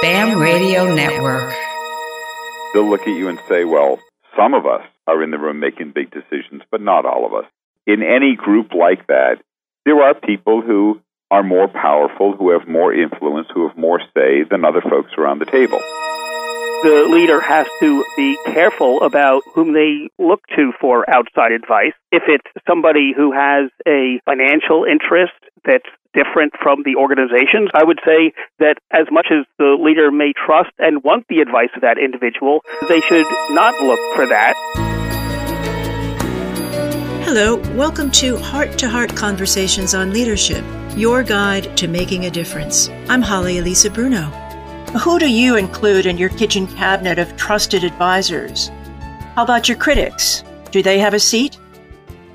BAM Radio Network. They'll look at you and say, well, some of us are in the room making big decisions, but not all of us. In any group like that, there are people who are more powerful, who have more influence, who have more say than other folks around the table. The leader has to be careful about whom they look to for outside advice. If it's somebody who has a financial interest that's different from the organizations, I would say that as much as the leader may trust and want the advice of that individual, they should not look for that. Hello, welcome to Heart to Heart Conversations on Leadership, your guide to making a difference. I'm Holly Elisa Bruno. Who do you include in your kitchen cabinet of trusted advisors? How about your critics? Do they have a seat?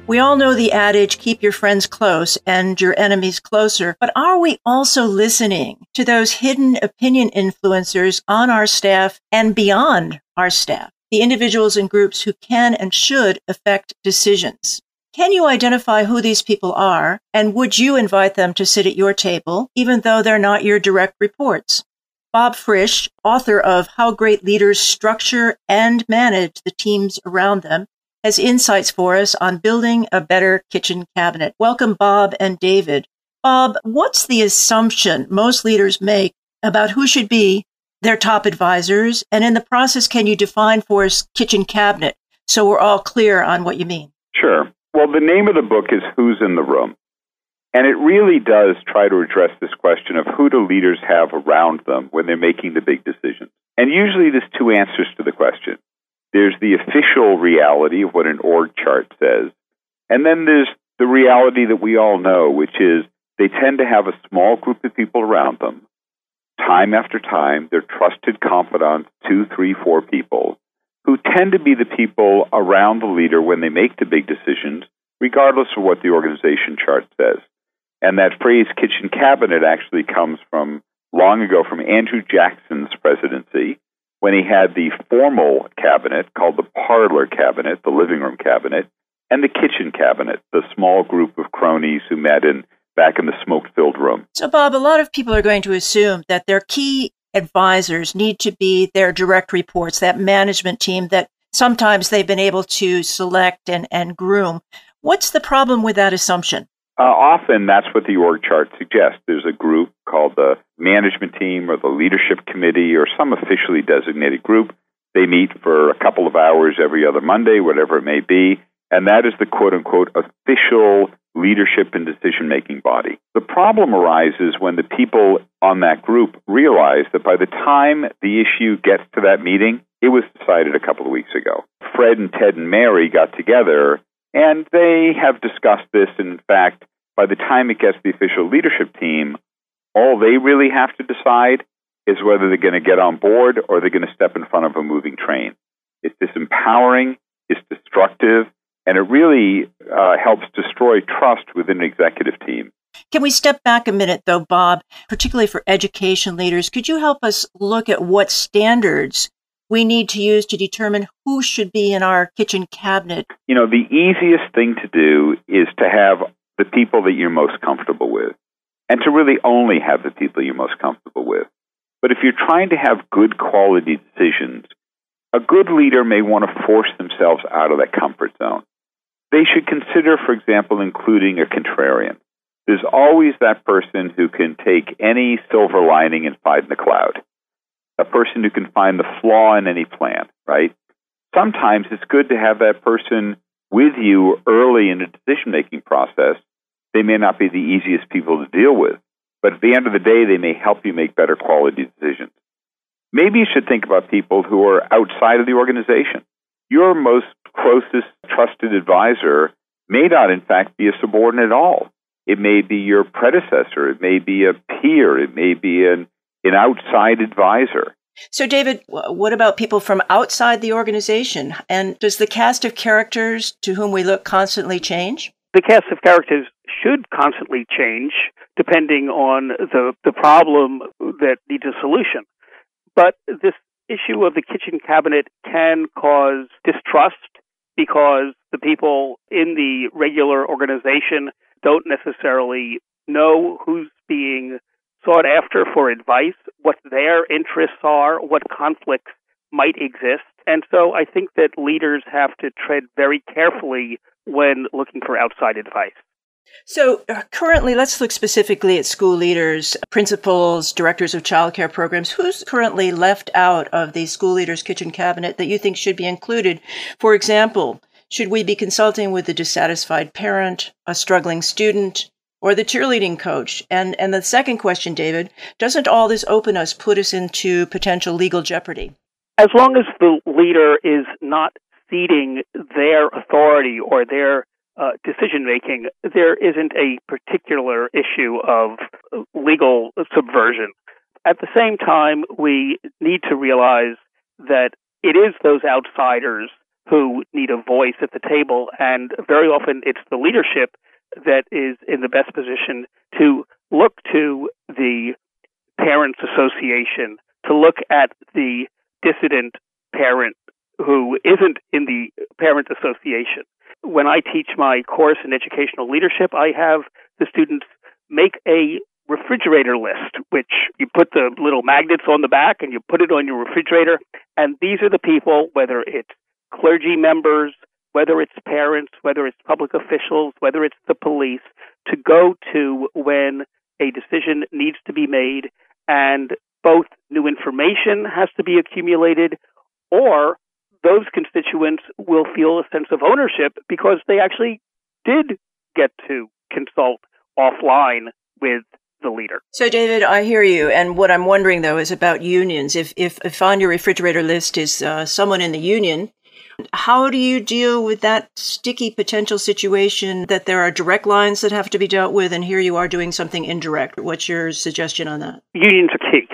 We all know the adage, keep your friends close and your enemies closer, but are we also listening to those hidden opinion influencers on our staff and beyond our staff? The individuals and groups who can and should affect decisions. Can you identify who these people are? And would you invite them to sit at your table, even though they're not your direct reports? Bob Frisch, author of How Great Leaders Structure and Manage the Teams Around Them, has insights for us on building a better kitchen cabinet. Welcome, Bob and David. Bob, what's the assumption most leaders make about who should be their top advisors? And in the process, can you define for us kitchen cabinet so we're all clear on what you mean? Sure. Well, the name of the book is Who's in the Room. And it really does try to address this question of who do leaders have around them when they're making the big decisions. And usually there's two answers to the question. There's the official reality of what an org chart says. And then there's the reality that we all know, which is they tend to have a small group of people around them. Time after time, they're trusted confidants, two, three, four people, who tend to be the people around the leader when they make the big decisions, regardless of what the organization chart says. And that phrase kitchen cabinet actually comes from long ago from Andrew Jackson's presidency when he had the formal cabinet called the parlor cabinet, the living room cabinet, and the kitchen cabinet, the small group of cronies who met in back in the smoke filled room. So, Bob, a lot of people are going to assume that their key advisors need to be their direct reports, that management team that sometimes they've been able to select and, and groom. What's the problem with that assumption? Uh, often that's what the org chart suggests. There's a group called the management team or the leadership committee or some officially designated group. They meet for a couple of hours every other Monday, whatever it may be, and that is the quote unquote official leadership and decision making body. The problem arises when the people on that group realize that by the time the issue gets to that meeting, it was decided a couple of weeks ago. Fred and Ted and Mary got together and they have discussed this. In fact, by the time it gets the official leadership team, all they really have to decide is whether they're going to get on board or they're going to step in front of a moving train. It's disempowering, it's destructive, and it really uh, helps destroy trust within an executive team. Can we step back a minute, though, Bob, particularly for education leaders? Could you help us look at what standards we need to use to determine who should be in our kitchen cabinet? You know, the easiest thing to do is to have the people that you're most comfortable with, and to really only have the people you're most comfortable with. But if you're trying to have good quality decisions, a good leader may want to force themselves out of that comfort zone. They should consider, for example, including a contrarian. There's always that person who can take any silver lining and find the cloud a person who can find the flaw in any plan, right? Sometimes it's good to have that person with you early in the decision making process. They may not be the easiest people to deal with, but at the end of the day, they may help you make better quality decisions. Maybe you should think about people who are outside of the organization. Your most closest trusted advisor may not, in fact, be a subordinate at all. It may be your predecessor. It may be a peer. It may be an an outside advisor. So, David, what about people from outside the organization? And does the cast of characters to whom we look constantly change? The cast of characters should constantly change depending on the, the problem that needs a solution. But this issue of the kitchen cabinet can cause distrust because the people in the regular organization don't necessarily know who's being sought after for advice, what their interests are, what conflicts might exist. And so I think that leaders have to tread very carefully when looking for outside advice. So, uh, currently, let's look specifically at school leaders, principals, directors of childcare programs. Who's currently left out of the school leaders' kitchen cabinet that you think should be included? For example, should we be consulting with a dissatisfied parent, a struggling student, or the cheerleading coach? And, and the second question, David, doesn't all this open us, put us into potential legal jeopardy? As long as the leader is not ceding their authority or their uh, decision making, there isn't a particular issue of legal subversion. At the same time, we need to realize that it is those outsiders who need a voice at the table, and very often it's the leadership that is in the best position to look to the parents association, to look at the dissident parent who isn't in the parent association. When I teach my course in educational leadership, I have the students make a refrigerator list, which you put the little magnets on the back and you put it on your refrigerator. And these are the people, whether it's clergy members, whether it's parents, whether it's public officials, whether it's the police, to go to when a decision needs to be made and both new information has to be accumulated or those constituents will feel a sense of ownership because they actually did get to consult offline with the leader. So, David, I hear you. And what I'm wondering, though, is about unions. If, if, if on your refrigerator list is uh, someone in the union, how do you deal with that sticky potential situation that there are direct lines that have to be dealt with, and here you are doing something indirect? What's your suggestion on that? Unions key.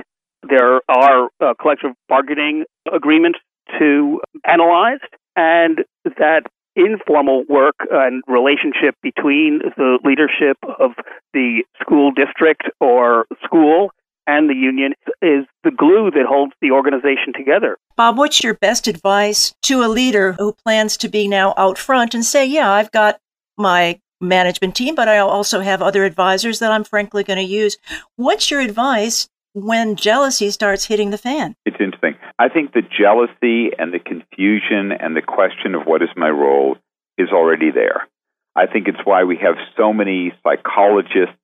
There are uh, collective bargaining agreements to analyze, and that informal work and relationship between the leadership of the school district or school and the union is the glue that holds the organization together. Bob, what's your best advice to a leader who plans to be now out front and say, yeah, I've got my management team, but I also have other advisors that I'm frankly going to use. What's your advice when jealousy starts hitting the fan? It's interesting. I think the jealousy and the confusion and the question of what is my role is already there. I think it's why we have so many psychologists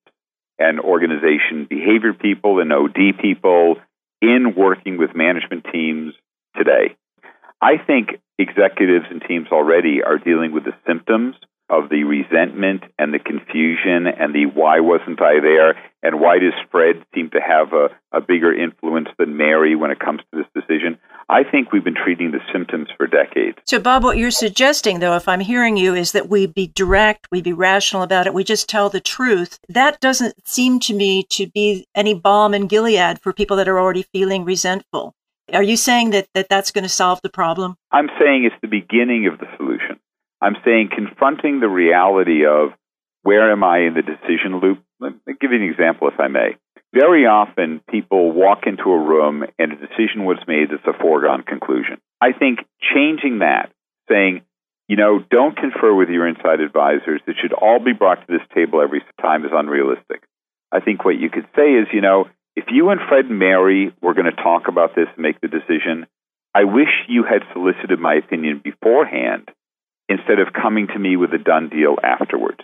and organization behavior people and OD people in working with management teams today. I think executives and teams already are dealing with the symptoms of the resentment and the confusion and the why wasn't I there and why does Fred seem to have a, a bigger influence than Mary when it comes to this decision. I think we've been treating the symptoms for decades. So, Bob, what you're suggesting, though, if I'm hearing you, is that we be direct, we be rational about it, we just tell the truth. That doesn't seem to me to be any balm in Gilead for people that are already feeling resentful. Are you saying that, that that's going to solve the problem? I'm saying it's the beginning of the solution. I'm saying confronting the reality of where am I in the decision loop. Let me give you an example, if I may. Very often, people walk into a room and a decision was made that's a foregone conclusion. I think changing that, saying, you know, don't confer with your inside advisors. It should all be brought to this table every time is unrealistic. I think what you could say is, you know, if you and Fred and Mary were going to talk about this and make the decision, I wish you had solicited my opinion beforehand instead of coming to me with a done deal afterwards.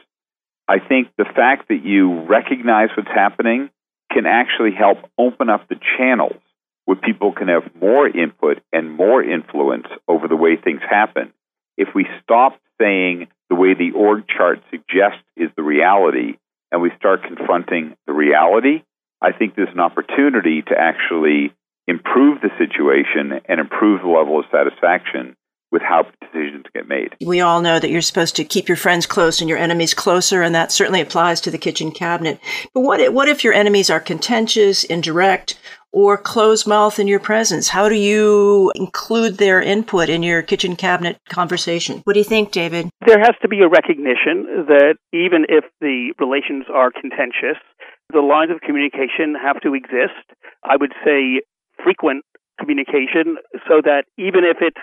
I think the fact that you recognize what's happening can actually help open up the channels where people can have more input and more influence over the way things happen. If we stop saying the way the org chart suggests is the reality and we start confronting the reality, I think there's an opportunity to actually improve the situation and improve the level of satisfaction with how decisions get made. We all know that you're supposed to keep your friends close and your enemies closer, and that certainly applies to the kitchen cabinet. But what if, what if your enemies are contentious, indirect, or closed mouth in your presence? How do you include their input in your kitchen cabinet conversation? What do you think, David? There has to be a recognition that even if the relations are contentious, the lines of communication have to exist. I would say frequent communication so that even if it's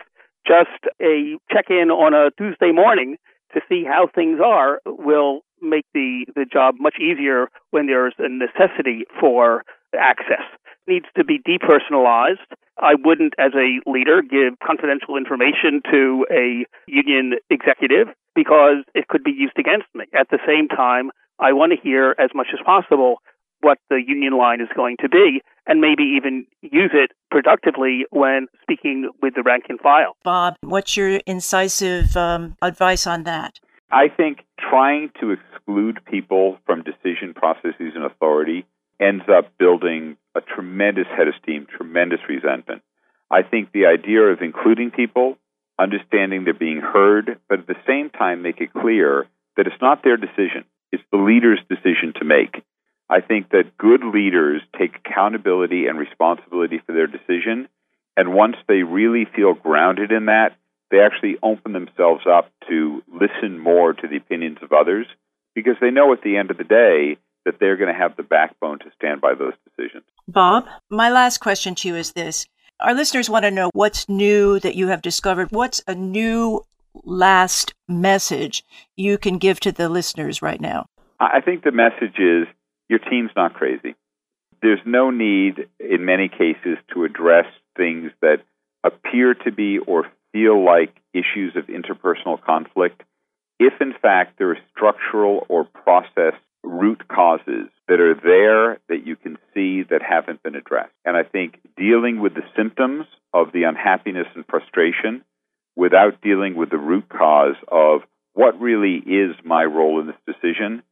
just a check in on a Tuesday morning, to see how things are will make the, the job much easier when there's a necessity for access. It needs to be depersonalized. I wouldn't, as a leader, give confidential information to a union executive because it could be used against me. At the same time, I want to hear as much as possible what the union line is going to be and maybe even use it productively when speaking with the rank and file. Bob, what's your incisive um, advice on that? I think trying to exclude people from decision processes and authority ends up building a tremendous head of steam, tremendous resentment. I think the idea of including people, understanding they're being heard, but at the same time make it clear that it's not their decision, it's the leader's decision to make. I think that good leaders take accountability and responsibility for their decision. And once they really feel grounded in that, they actually open themselves up to listen more to the opinions of others because they know at the end of the day that they're going to have the backbone to stand by those decisions. Bob, my last question to you is this. Our listeners want to know what's new that you have discovered. What's a new last message you can give to the listeners right now? I think the message is your team's not crazy. There's no need, in many cases, to address things that appear to be or feel like issues of interpersonal conflict if, in fact, there are structural or process root causes that are there that you can see that haven't been addressed. And I think dealing with the symptoms of the unhappiness and frustration without dealing with the root cause of what really is my role in this decision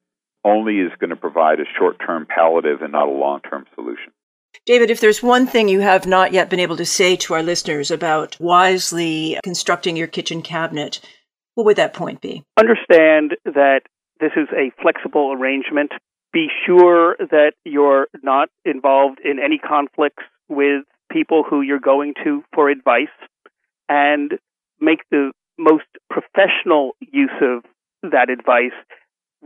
only is going to provide a short term palliative and not a long term solution. David, if there's one thing you have not yet been able to say to our listeners about wisely constructing your kitchen cabinet, what would that point be? Understand that this is a flexible arrangement. Be sure that you're not involved in any conflicts with people who you're going to for advice and make the most professional use of that advice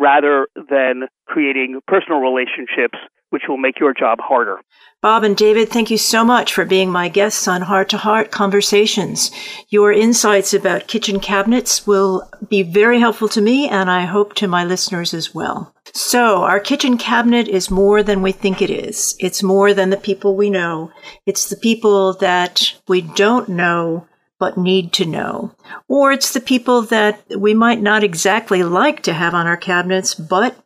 rather than creating personal relationships which will make your job harder. Bob and David, thank you so much for being my guests on Heart to Heart Conversations. Your insights about kitchen cabinets will be very helpful to me and I hope to my listeners as well. So, our kitchen cabinet is more than we think it is. It's more than the people we know. It's the people that we don't know but need to know. Or it's the people that we might not exactly like to have on our cabinets, but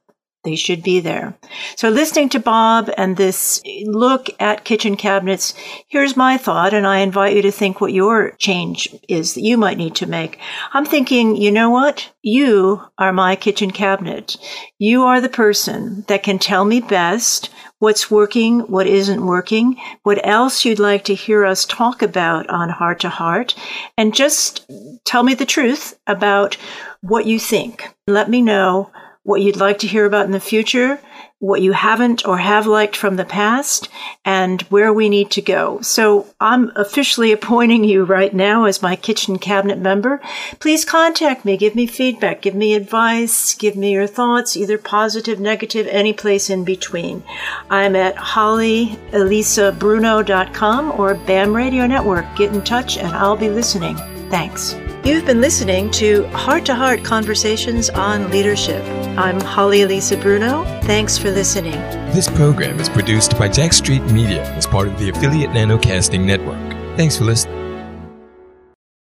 they should be there. So listening to Bob and this look at kitchen cabinets, here's my thought, and I invite you to think what your change is that you might need to make. I'm thinking, you know what? You are my kitchen cabinet. You are the person that can tell me best what's working, what isn't working, what else you'd like to hear us talk about on Heart to Heart, and just tell me the truth about what you think. Let me know what you'd like to hear about in the future, what you haven't or have liked from the past, and where we need to go. So I'm officially appointing you right now as my kitchen cabinet member. Please contact me, give me feedback, give me advice, give me your thoughts, either positive, negative, any place in between. I'm at hollyalisabruno.com or BAM Radio Network. Get in touch and I'll be listening. Thanks. You've been listening to Heart to Heart Conversations on Leadership. I'm Holly Elisa Bruno. Thanks for listening. This program is produced by Jack Street Media as part of the Affiliate Nanocasting Network. Thanks for listening.